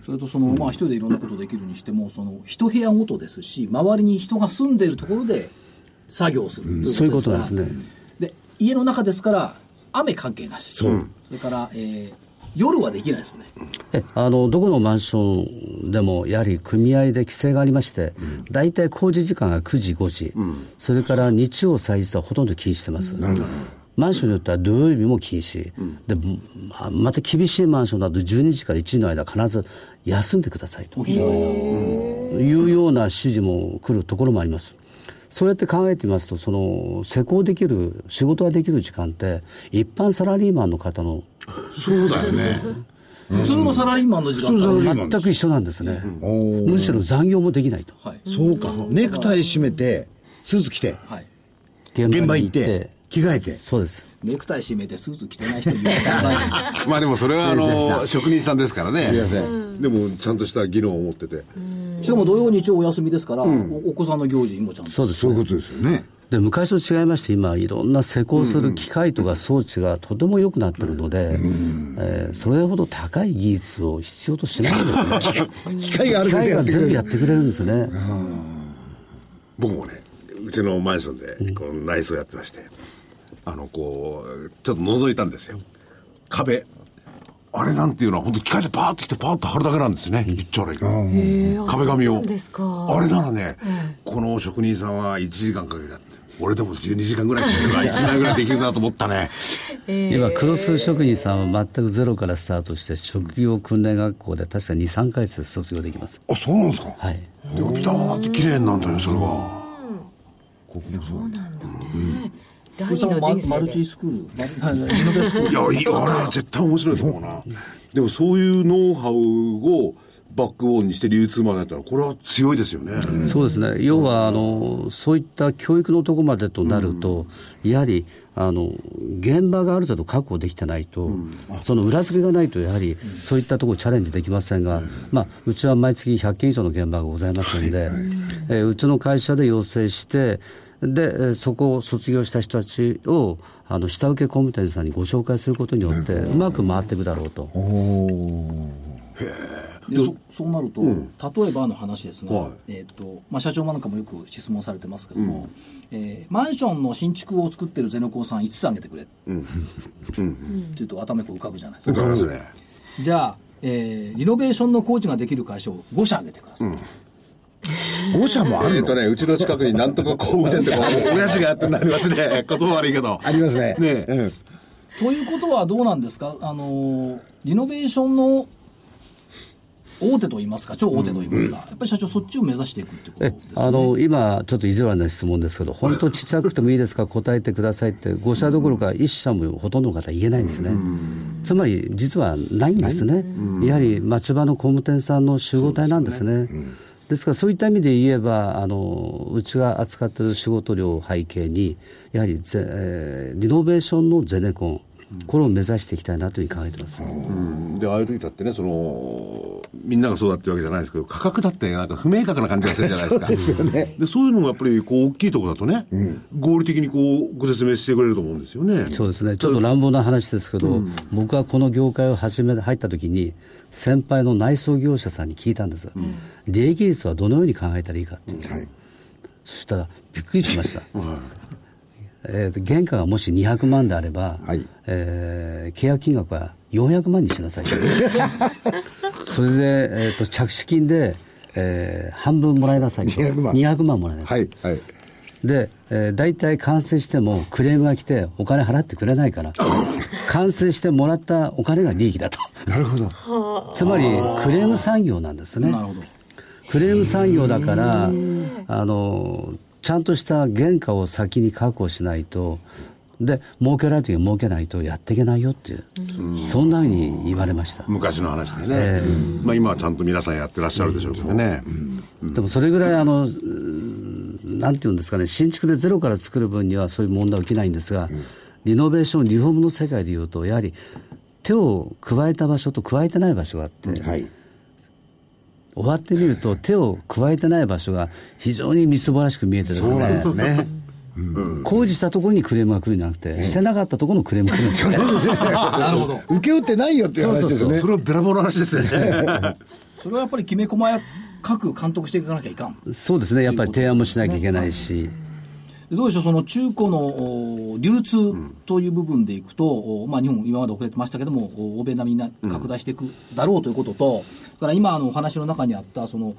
それとその、まあ、一人でいろんなことできるにしても、その、一部屋ごとですし、周りに人が住んでいるところで作業をするそういうことでからなんですすね。で、家の中ですから、雨関係なし。それから、えー夜はできないですよね。えあのどこのマンションでもやはり組合で規制がありまして、大体工事時間が9時、5時、それから日曜、祭日はほとんど禁止してます。マンションによっては土曜日も禁止、でままた厳しいマンションだと12時から1時の間、必ず休んでくださいというような指示も来るところもあります。そうやって考えてみますと、その施工できる、仕事ができる時間って、一般サラリーマンの方のそうだよね。普通のサラリーマンの時間普通のサラリーマン全く一緒なんですね。おー。むしろ残業もできないと。はい。そうか。ネクタイ締めてスーツ着てはい。現場行って着替えて。そうです。ネクタイ締めてスーツ着てない人い まあでもそれはあの職人さんですからね。すいません。でもちゃんとした技能を持ってて。しかも土曜日曜お休みですから、おお子さんの行事にもちゃんと。そうです、そういうことですよねで昔と違いまして、今、いろんな施工する機械とか装置がとても良くなってるので、えーそれほど高い技術を必要としないんですね。機械がある機械が全部やってくれるんですね。僕もねうちのマンションでこの内装やってまして、あのこうちょっと覗いたんですよ。壁。あれなんていうのは本当機械でパーッと来てパーッと貼るだけなんですね。言っちゃ悪いけど壁紙を。あれならね、この職人さんは1時間かける俺でも12時間ぐらいかけるから1時間ぐらいできるなと思ったね。今、クロス職人さんは全くゼロからスタートして、職業訓練学校で確か2、3ヶ月で卒業できます。あそうなんですか？はい。でもビターって綺麗になるんだよそれが第福井さん二の人もマルマルチ生で。スクールマルリノベスクール。いやいやあれは絶対面白いと思うな。でもそういうノウハウをバックボーンにして流通までやったらこれは強いですよね、そうですね、要はあのそういった教育のところまでとなると、やはりあの現場がある程度確保できてないと、その裏付けがないと、やはりそういったところチャレンジできませんが、まあ、うちは毎月100件以上の現場がございますので、えーうちの会社で要請して、でえーそこを卒業した人たちをあの下請け工務店さんにご紹介することによって、うまく回っていくだろうと。でそそうなると、例えばの話ですが、はい。えーとまあ、社長なんかもよく質問されてますけども、えーマンションの新築を作ってるゼネコンさん5つ挙げてくれ、っていうと頭にこう浮かぶじゃないですか。わかりますね。じゃあ、えーリノベーションの工事ができる会社を5社挙げてください、5社もあるの？えっとね、うちの近くになんとか工務店とか、親父がやってるのありますね。言葉悪いけど。ありますね。ねうん。ということはどうなんですか、あのーリノベーションの大手といいますか、超大手といいますか、やっぱり社長、そっちを目指していくってことえですね。あの今、ちょっと意地悪な質問ですけど、本当、ちっちゃくてもいいですか、答えてくださいって、5社どころか1社もほとんどの方、言えないんですね、つまり実はないんですね、やはり町場の工務店さんの集合体なんですね。ですからそういった意味で言えば、あのうちが扱っている仕事量を背景に、やはりぜ、えーリノベーションのゼネコン、これを目指していきたいなというふうに考えてます。うん。で、ああいう時だってね、その、みんながそうだってわけじゃないですけど、価格だってなんか不明確な感じがするじゃないですか。そうですよね。で、そういうのもやっぱり、こう、大きいところだとね、合理的にこう、ご説明してくれると思うんですよね。そうですね、ちょっと乱暴な話ですけど、僕はこの業界を始め入った時に、先輩の内装業者さんに聞いたんです、利益率はどのように考えたらいいかっていう、はい。そしたら、びっくりしました。えーと原価がもし200万であれば、はい。えー契約金額は400万にしなさい。と それで、えーと着手金で、えー半分もらいなさいと。200万。200万もらいなさい、はいはい。で、えー、大体完成してもクレームが来てお金払ってくれないから。完成してもらったお金が利益だと。なるほど。つまりクレーム産業なんですね。なるほど。クレーム産業だからあのちゃんとした原価を先に確保しないとで儲けられる時は儲けないとやっていけないよっていう、そんなふうに言われました、昔の話でね。まあ今はちゃんと皆さんやってらっしゃるでしょうけどね。でもそれぐらいあの、うーなんていうんですかね、新築でゼロから作る分にはそういう問題は起きないんですが、リノベーション、リフォームの世界でいうと、やはり手を加えた場所と加えてない場所があって、はい終わってみると、手を加えてない場所が非常にみすぼらしく見えてですそうなんですね、ね工事したところにクレームが来るんじゃなくて、してなかったところのクレームが来るんですよね。なるほど。請け負ってないよっていう話ですよねそれはべらぼうな話ですね。それはやっぱりきめ細やかく監督していかなきゃいかん。そうですね、やっぱり提案もしなきゃいけないし。でどうでしょう、その中古のお流通という部分でいくと、おまあ、日本、今まで遅れてましたけども、お欧米並みにな拡大していくだろうということと、から今、あのお話の中にあった、その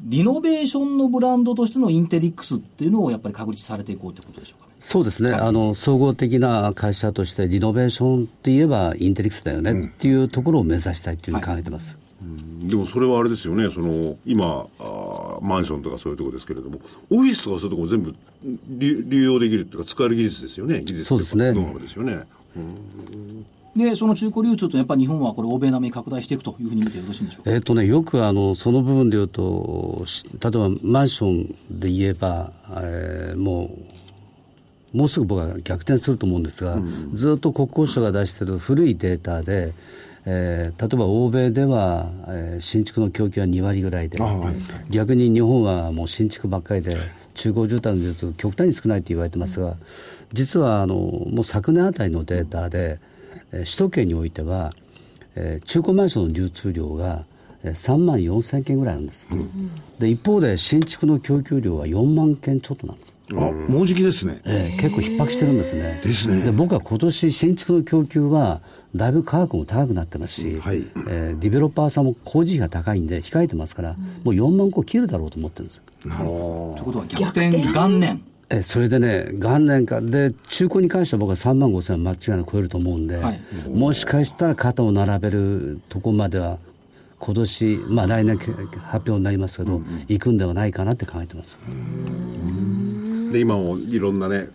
リノベーションのブランドとしてのインテリックスっていうのをやっぱり確立されていこうということでしょうかね。そうですね、あの総合的な会社として、リノベーションって言えばインテリックスだよねっていうところを目指したいというふうに考えてます。でもそれはあれですよね、その今あー、マンションとかそういうところですけれども、オフィスとかそういうところも全部利利用できるっていうか、使える技術ですよね、技術そうですね。ノウハウですよね。で、その中古流通とやっぱり日本はこれ、欧米並みに拡大していくというふうに見てよろしいんでしょうか？えっとね、よくあのその部分で言うと、し例えばマンションで言えば、えーもう、もうすぐ僕は逆転すると思うんですが、ずっと国交省が出している古いデータで、えー例えば欧米では、えー新築の供給は2割ぐらいで、あはいはい逆に日本はもう新築ばっかりで、中古住宅の率が極端に少ないと言われてますが、実はあのもう昨年あたりのデータで、えー首都圏においては、えー中古マンションの流通量がえー3万4千件ぐらいあるんです、で一方で新築の供給量は4万件ちょっとなんですあ、もうじきですね。えー結構逼迫してるんですね。ですねで僕は今年新築の供給はだいぶ価格も高くなってますし、はいえーディベロッパーさんも工事費が高いんで控えてますから、もう4万個切るだろうと思ってるんですよ。ということは逆転元年。えーそれでね、元年か、で、中古に関しては僕は3万5千は間違いなく超えると思うんで、はい。もしかしたら肩を並べるとこまでは、今年、まあ来年け発表になりますけど、行くんではないかなって考えてます。で今もいろんなね、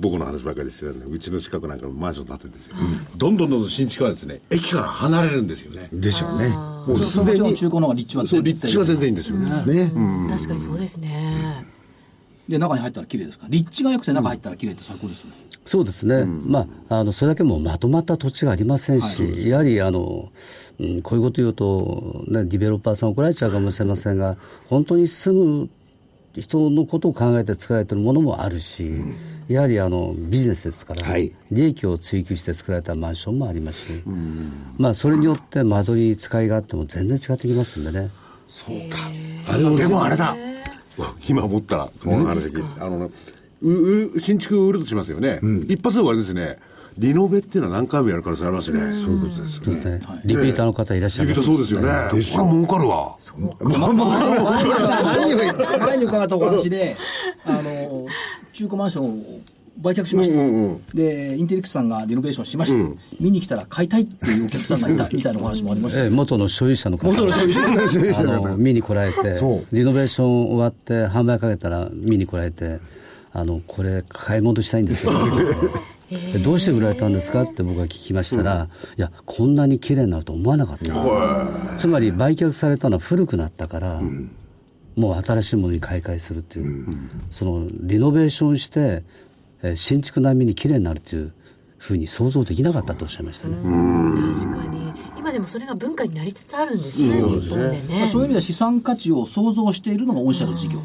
僕の話ばっかりしてるんでうちの近くなんかのマンション建ってるんですよ、どんどんどんどん新築はですね駅から離れるんですよね。でしょうね。もうすでに中古の方が立地はそう全立地は全然いいんですよね、ですね。確かにそうですね。で、中に入ったら綺麗ですか？立地が良くて中入ったら綺麗って最高ですよね。そうですね、まあ、あのそれだけもうまとまった土地がありませんし、やはりあの、うん、こういうこと言うと、ね、ディベロッパーさん怒られちゃうかもしれませんが、本当に住む人のことを考えて作られているものもあるし、やはりあのビジネスですから、はい。利益を追求して作られたマンションもありますし、まあ、それによって間取り、使いがあっても全然違ってきますんでね。そうか。あでもでもあれだ。わ今思ったらこのあのねうう新築売るとしますよね、一発で終わりですね。リノベっていうのは何回もやる可能性ありますね、そういうことですよね。ね。リピーターの方いらっしゃいリピますートそうですよね。これは儲かるわ。前 に伺ったお話で、あの、中古マンションを売却しました。で、インテリックスさんがリノベーションしました。見に来たら買いたいっていうお客さんがいた みたいなお話もありました。ええ元の所有者の方。元の所有者。あの見に来られてリノベーション終わって販売かけたら見に来られてあのこれ買い戻したいんですけどでどうして売られたんですか？って僕が聞きましたら、いやこんなに綺麗になると思わなかった。つまり売却されたのは古くなったから、もう新しいものに買い替えするっていう、そのリノベーションして、えー新築並みに綺麗になるっていうふうに想像できなかったとおっしゃいましたね。確かに。今でもそれが文化になりつつあるんですね、日本でね。そういう意味では資産価値を創造しているのが御社の事業。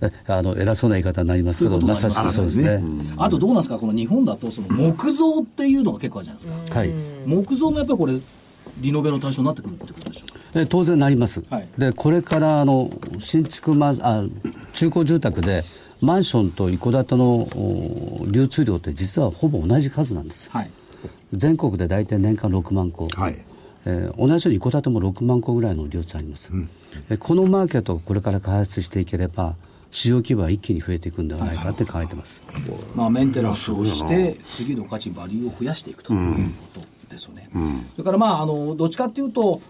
えあの偉そうな言い方になりますけど、まさしくそうですね。あとどうなんですかこの日本だとその木造っていうのが結構あるじゃないですか。はい、木造もやっぱりこれ、リノベの対象になってくるってことでしょうえ当然なります、はいでこれからあの新築マンあ中古住宅でマンションと一戸建てのお流通量って実はほぼ同じ数なんです。はい。全国で大体年間6万戸、はい。えー同じように一戸建ても6万戸ぐらいの流通あります、えこのマーケットをこれから開発していければ市場規模は一気に増えていくんではないかって考えてます、まあ、メンテナンスをして、次の価値、バリューを増やしていくということですよね。それから、まあ、あの、どっちかっていうと、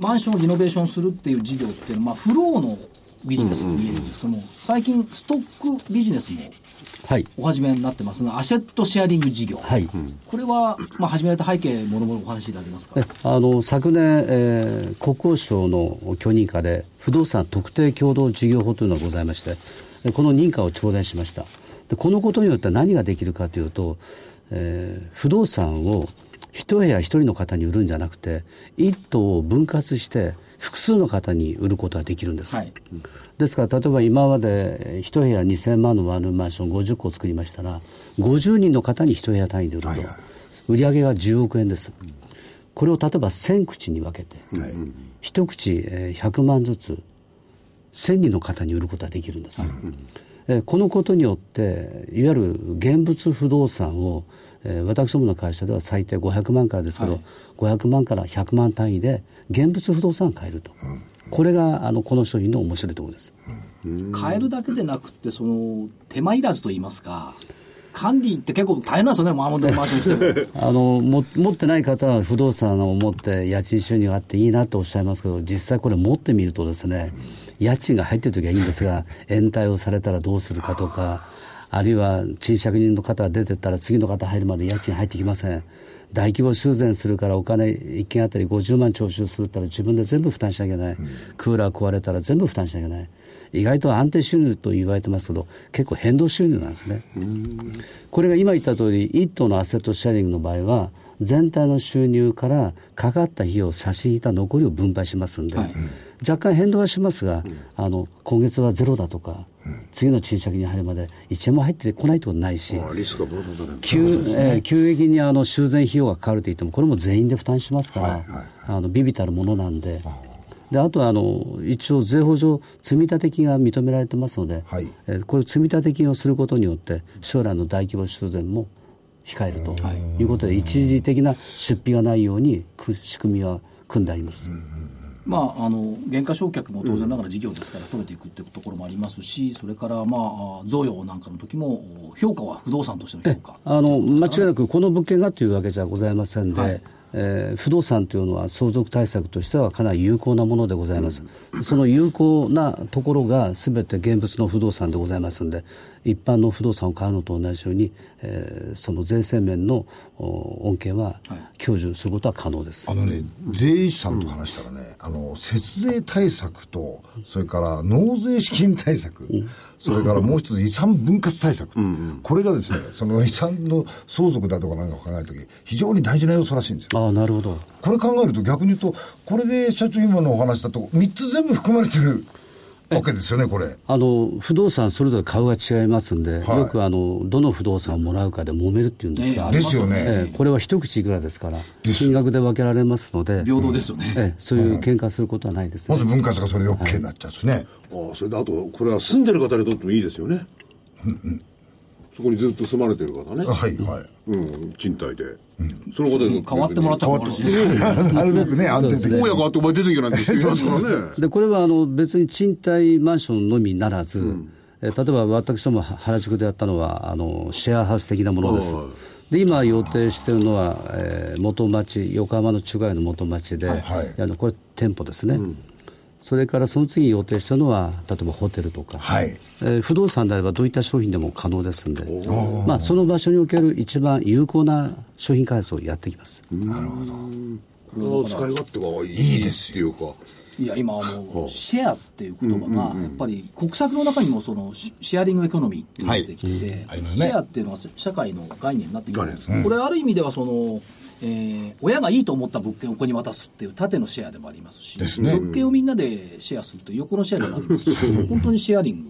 マンションをリノベーションするっていう事業っていうのは、まあ、フローのビジネスに見えるんですけども、最近、ストックビジネスもはいお始めになってますが、アセットシェアリング事業。はい、これは、まあ、始められた背景、もろもろお話しいただけますか？え。あの昨年、えー国交省の許認可で不動産特定共同事業法というのがございましてえこの認可を頂戴しましたでこのことによって何ができるかというと、えー不動産を一部屋一人の方に売るんじゃなくて一棟を分割して複数の方に売ることができるんです、はい。ですから例えば今まで一部屋2000万のワンルームマンション50個作りましたら50人の方に一部屋単位で売ると、はいはい。売上が10億円です。これを例えば1000口に分けて、一口えー100万ずつ1000人の方に売ることができるんです、えーこのことによっていわゆる現物不動産を、えー私どもの会社では最低500万からですけど、はい。500万から100万単位で現物不動産を買えると、これがあのこの商品の面白いところです。変えるだけでなくて、その、手間いらずと言いますか、管理って結構大変なんですよね、マンションマンションしても。あのも持ってない方は不動産を持って家賃収入があっていいなとおっしゃいますけど実際これ持ってみるとですね家賃が入ってる時はいいんですが延滞をされたらどうするかとかあるいは賃借人の方が出てったら次の方入るまで家賃入ってきません。大規模修繕するからお金1件あたり50万徴収するったら自分で全部負担しなきゃいけない、クーラー壊れたら全部負担しなきゃいけない。意外と安定収入と言われてますけど結構変動収入なんですね、これが今言った通り1棟のアセットシェアリングの場合は全体の収入からかかった費用を差し引いた残りを分配しますんで、若干変動はしますが、あの今月はゼロだとか、次の賃借に入るまで1円も入ってこないとないし。急えー急激にあの修繕費用がかかるといっても、これも全員で負担しますから、あのビビたるものなんで。であとはあの一応、税法上、積立金が認められてますので、はい。えーこういう積立金をすることによって、将来の大規模修繕も控えるということで、一時的な出費がないようにく仕組みは組んであります。まあ、あの減価償却も当然ながら事業ですから取れていくっていうところもありますし、それから、まあ、贈与なんかの時も評価は不動産としての評価。あの間違いなくこの物件がというわけじゃございませんで、はいえー不動産というのは相続対策としてはかなり有効なものでございます、その有効なところがすべて現物の不動産でございますので、一般の不動産を買うのと同じように、えーその税制面のお恩恵は享受することは可能です。あのね、税理士さんと話したらね、あの、節税対策と、それから納税資金対策、それからもう一つ遺産分割対策、これがですね、その遺産の相続だとかなんかを考えるとき、非常に大事な要素らしいんですよ。ああなるほど。これ考えると逆に言うと、これで社長今のお話だと、3つ全部含まれてる わけですよね、これ。あの不動産それぞれ株が違いますんで、はいよくあのどの不動産をもらうかで揉めるっていうんですが、ええですよね。ええこれは一口いくらですから、金額で分けられますので、平等ですよね、ええそういう喧嘩することはないですね。まず分割がそれで OK になっちゃうんですね。ああそれであとこれは住んでる方にとってもいいですよね、そこにずっと住まれてる方ね、はい、はい。うん、賃貸で、その方で変わってもらっちゃ困るし、なるべくね、安定的に。大家があってお前出ていけないって言いますからねでこれはあの別に賃貸マンションのみならず、え例えば私ども原宿でやったのはあのシェアハウス的なものです。はいで今予定しているのは、えー元町横浜の中華街の元町で、はいあのこれ店舗ですね、それからその次に予定しているのは例えばホテルとか、はい。えー不動産であればどういった商品でも可能ですので、まあ、その場所における一番有効な商品開発をやっていきます。これは使い勝手がいいいいですっていうか。いや、今、あの、シェアっていう言葉が、やっぱり国策の中にも、その、シシェアリングエコノミーっていうのが出てきて、ありますね。シェアっていうのは社会の概念になってきてるんです概念これ、ある意味では、その、えー親がいいと思った物件をここに渡すっていう縦のシェアでもありますし、ですね物件をみんなでシェアするという横のシェアでもありますし、本当にシェアリン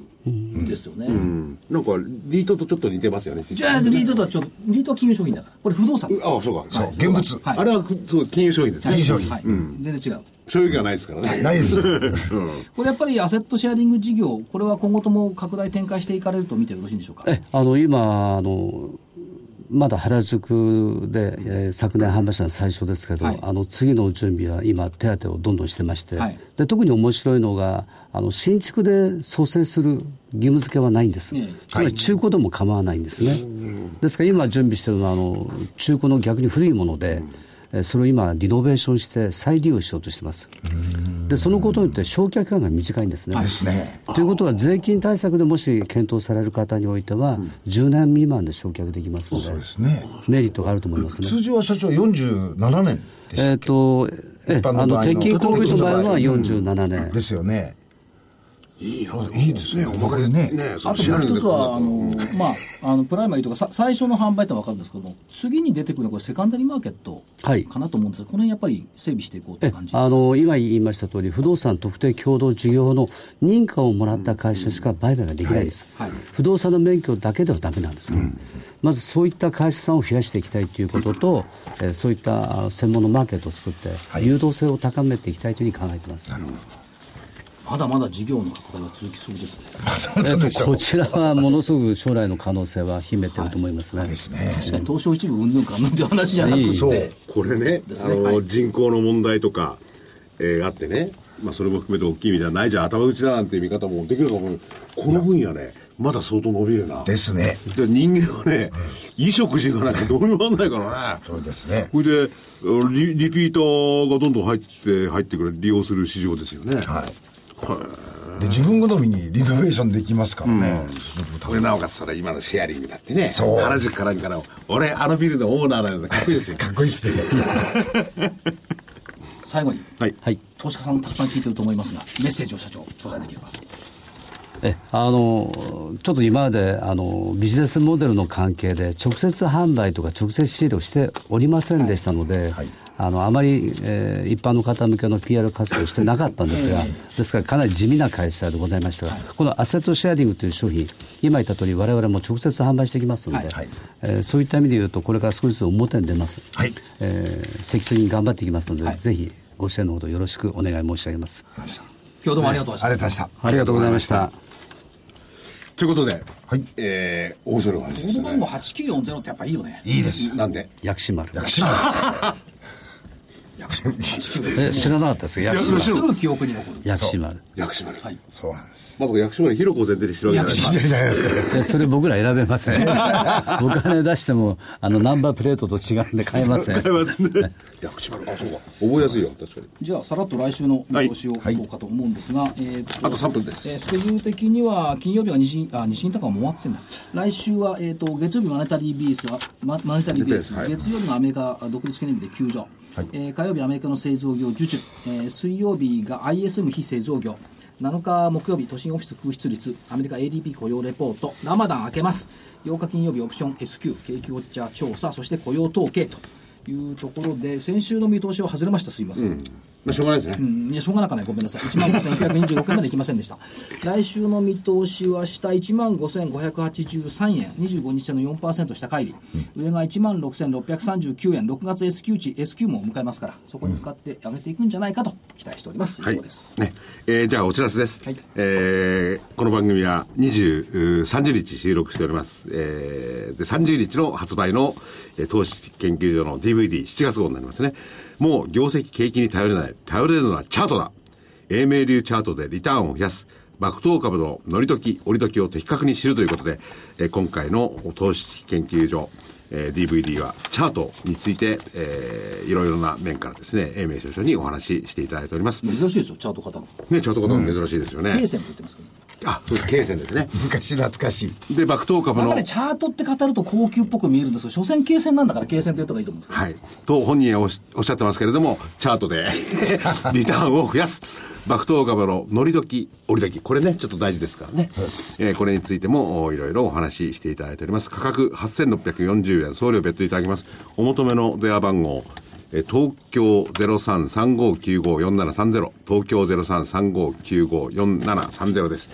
グですよね。うんなんかリートとちょっと似てますよねじゃあ、リートとはちょっと、リートは金融商品だから。これ不動産です。ああそうかそう、現物。はいあれはそう金融商品ですね金融商品はい。全然違う。所有権がないですからねないです。これやっぱりアセットシェアリング事業、これは今後とも拡大展開していかれると見てよろしいんでしょうか？えあの今あのまだ原宿で、えー昨年販売したのは最初ですけど、はい。あの次の準備は今手当てをどんどんしてまして、はい。で特に面白いのがあの新築で創生する義務付けはないんです、ええ。つまり中古でも構わないんですね、ですから今準備しているのはあの中古の逆に古いもので、えーそれを今リノベーションして再利用しようとしてますでそのことによって償却期間が短いんですねですね。ということは、税金対策でもし検討される方においては、10年未満で償却できますので、そうですね。メリットがあると思いますね。通常は社長は47年でしたえっ、と、え一般のあの鉄筋コンクリートの場合は47年、ですよね。いいいいですね、おまけでね。ねそあともう一つは、あの、まあ、あの、プライマリーとかさ、最初の販売って分かるんですけども、次に出てくるのはこれセカンダリーマーケットはい。かなと思うんです。が、この辺やっぱり整備していこうといえう感じですか？あの今言いました通り、不動産特定共同事業の認可をもらった会社しか売買ができないです、はい。はい。不動産の免許だけではだめなんですね、まずそういった会社さんを増やしていきたいということと、えーそういったあ専門のマーケットを作って、はい。流動性を高めていきたいというふうに考えています。まだまだ事業の拡大は続きそうですね。こちらはものすごく将来の可能性は秘めてると思いますね。ですね。確かに東証一部うんぬんかんぬんっていう話じゃなくいいそうて、これねですあの、ねはい人口の問題とか、えーあってね、まあ、それも含めて大きい意味ではないじゃん頭打ちだなんていう見方もできるかもこの分野ねまだ相当伸びるなですね。で人間はね、衣食住がないとどうにもなんないからねそうですね。それでリリピーターがどんどん入って入ってくる利用する市場ですよね、はい。で、自分好みにリノベーションできますからね。これなおかつそれ今のシェアリングだってねそう原宿からにから俺あのビルのオーナーなんだ かっこいいですよかっこいいですね。最後に、はいはい。投資家さんたくさん聞いてると思いますが、メッセージを社長、頂戴できれば。えあののちょっと今まであのビジネスモデルの関係で直接販売とか直接仕入れをしておりませんでしたので、はいあのあまり、えー一般の方向けの PR 活動をしてなかったんですが、ですからかなり地味な会社でございましたが、このアセットシェアリングという商品、今言った通り、我々も直接販売していきますので、はいはいえーそういった意味で言うと、これから少しずつ表に出ます、はいえー積極的に頑張っていきますので、ぜひご支援のほどよろしくお願い申し上げます。今日どうもありがとうございましたありがとうございました。ありがとうございました。ということで、はいえー、面白いお話でしたコード番号ね。8940ってやっぱいいよねいいです。なんで？薬師丸。薬師丸え知らなかったです薬師丸。すぐ記憶に残る薬師丸。薬師丸。はいそうなんです。まさか薬師丸広子を前提にしてるわけじゃないじゃないですか。えそれ僕ら選べません。お金出しても、あの、ナンバープレートと違うんで買えません。買えませんね薬師丸。あ、そうか。覚えやすいよ、確かに。じゃあさらっと来週の見通しをいこうかと思うんですが、えあと3分ですえースケジュール的には金曜日は西銀あ西銀高はもう終わってんだ来週は、えー、と月曜日マネタリーベースはママネタリーベース、はい月曜日のアメリカ独立記念日で休場、えー火曜日アメリカの製造業受注、えー水曜日が ISM 非製造業。7日木曜日都心オフィス空室率。アメリカ ADP 雇用レポート。ラマダン明けます。8日金曜日オプション。SQ 景気ウォッチャー調査。そして雇用統計というところで先週の見通しは外れました。すいません、まあ、しょうがないですね。うんいや、しょうがなかない。ごめんなさい。1万5926円までいきませんでした。来週の見通しは下1万5583円、25日線の4%下返り。上が1万6639円、6月 S q 値、S q も迎えますから、そこに向かって上げていくんじゃないかと期待しております。はい以上です。。ね。えーじゃあお知らせです。はいえーこの番組は20、30日収録しております。えーで、30日の発売の、えー投資研究所の DVD7 月号になりますね。もう業績景気に頼れない。頼れるのはチャートだ。英明流チャートでリターンを増やす。爆投株の乗り時、折り時を的確に知るということで、え今回の投資研究所、えー DVD はチャートについて、えーいろいろな面からですね、英明少々にお話ししていただいております。珍しいですよ、チャート型の。ね、チャート型も珍しいですよね。経線って言ってますけど。あ、そうです、経線ですね。昔懐かしい。で、爆投株の、なんかね、チャートって語ると高級っぽく見えるんですけど、所詮経線なんだから経線って言った方がいいと思うんですけど。はい。と本人はおっしゃってますけれども、チャートで リターンを増やす。爆投株の乗り時、折り時。これね、ちょっと大事ですからね。えーこれについてもおいろいろお話ししていただいております。価格8640円、送料別途いただきます。お求めの電話番号、えー東京0335954730東京0335954730です。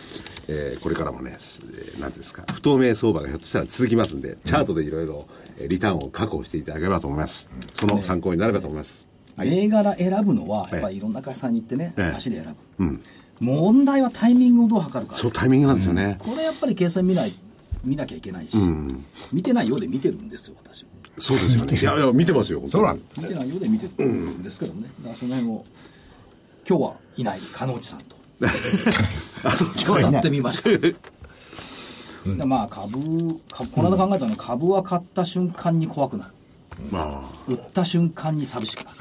えーこれからもね、すえーなんていうんですか、不透明相場がひょっとしたら続きますんで、チャートでいろいろえーリターンを確保していただければと思います。その参考になればと思います。銘柄選ぶのは、やっぱりいろんな会社さんに行ってね、ええ足で選ぶ。問題はタイミングをどう測るか。そう、タイミングなんですよね。これやっぱり計算見ない、見なきゃいけないし、見てないようで見てるんですよ、私も。そうですよね。いやいや、見てますよ。そうなん見てないようで見てるんですけどね。だからその辺を、今日はいない、加納内さんと。あ、そうです今日やってみました。でまあ株株この間考えたのは株は買った瞬間に怖くなるま売った瞬間に寂しくなる。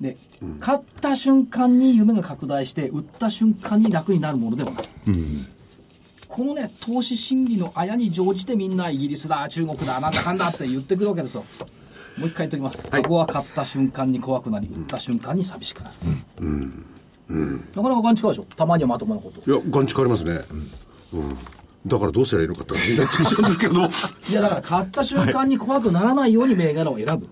で、買った瞬間に夢が拡大して売った瞬間に楽になるものでもない、このね投資心理のあやに乗じてみんなイギリスだ中国だなんだかんだって言ってくるわけですよ。もう一回言っておきます、株は買った瞬間に怖くなり売った瞬間に寂しくなる、なかなか勘違いでしょ。たまにはまともなこと。あ。いや、ガンチ変わりますね。うん。だからどうしたらいいのかって話になってきちゃうんですけど。も。いやだから買った瞬間に怖くならないように銘柄を選ぶ、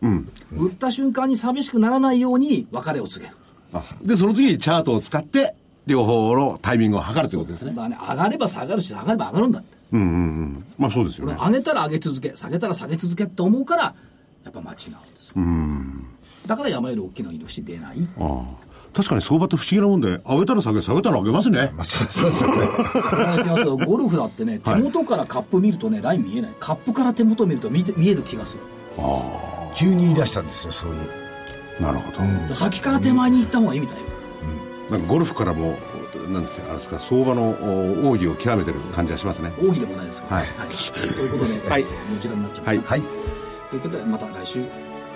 売った瞬間に寂しくならないように別れを告げる。あで、その時にチャートを使って、両方のタイミングを測るってことですね。ね上がれば下がるし下がれば上がるんだって。うんうんうん。まあそうですよね。上げたら上げ続け下げたら下げ続けって思うからやっぱ間違うんですよ。だから山より大きな印出ない。ああ確かに相場って不思議なもんで、上げたら下げ、下げたら上げますね。まあ、そうそう。それは言ってますけどゴルフだってね手元からカップ見るとねライン見えないカップから手元見ると見て見える気がする急に言い出したんですよ、そういう。なるほど。先から手前に行った方がいいみたいよなんかゴルフからも、なんですか、あれですか、相場のお奥義を極めてる感じがしますね。奥義でもないですけど、はいということで、はい、もう時間になっちゃいました、はい。はい。ということでまた来週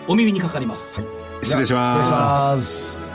お耳にかかります、失礼します。失礼します。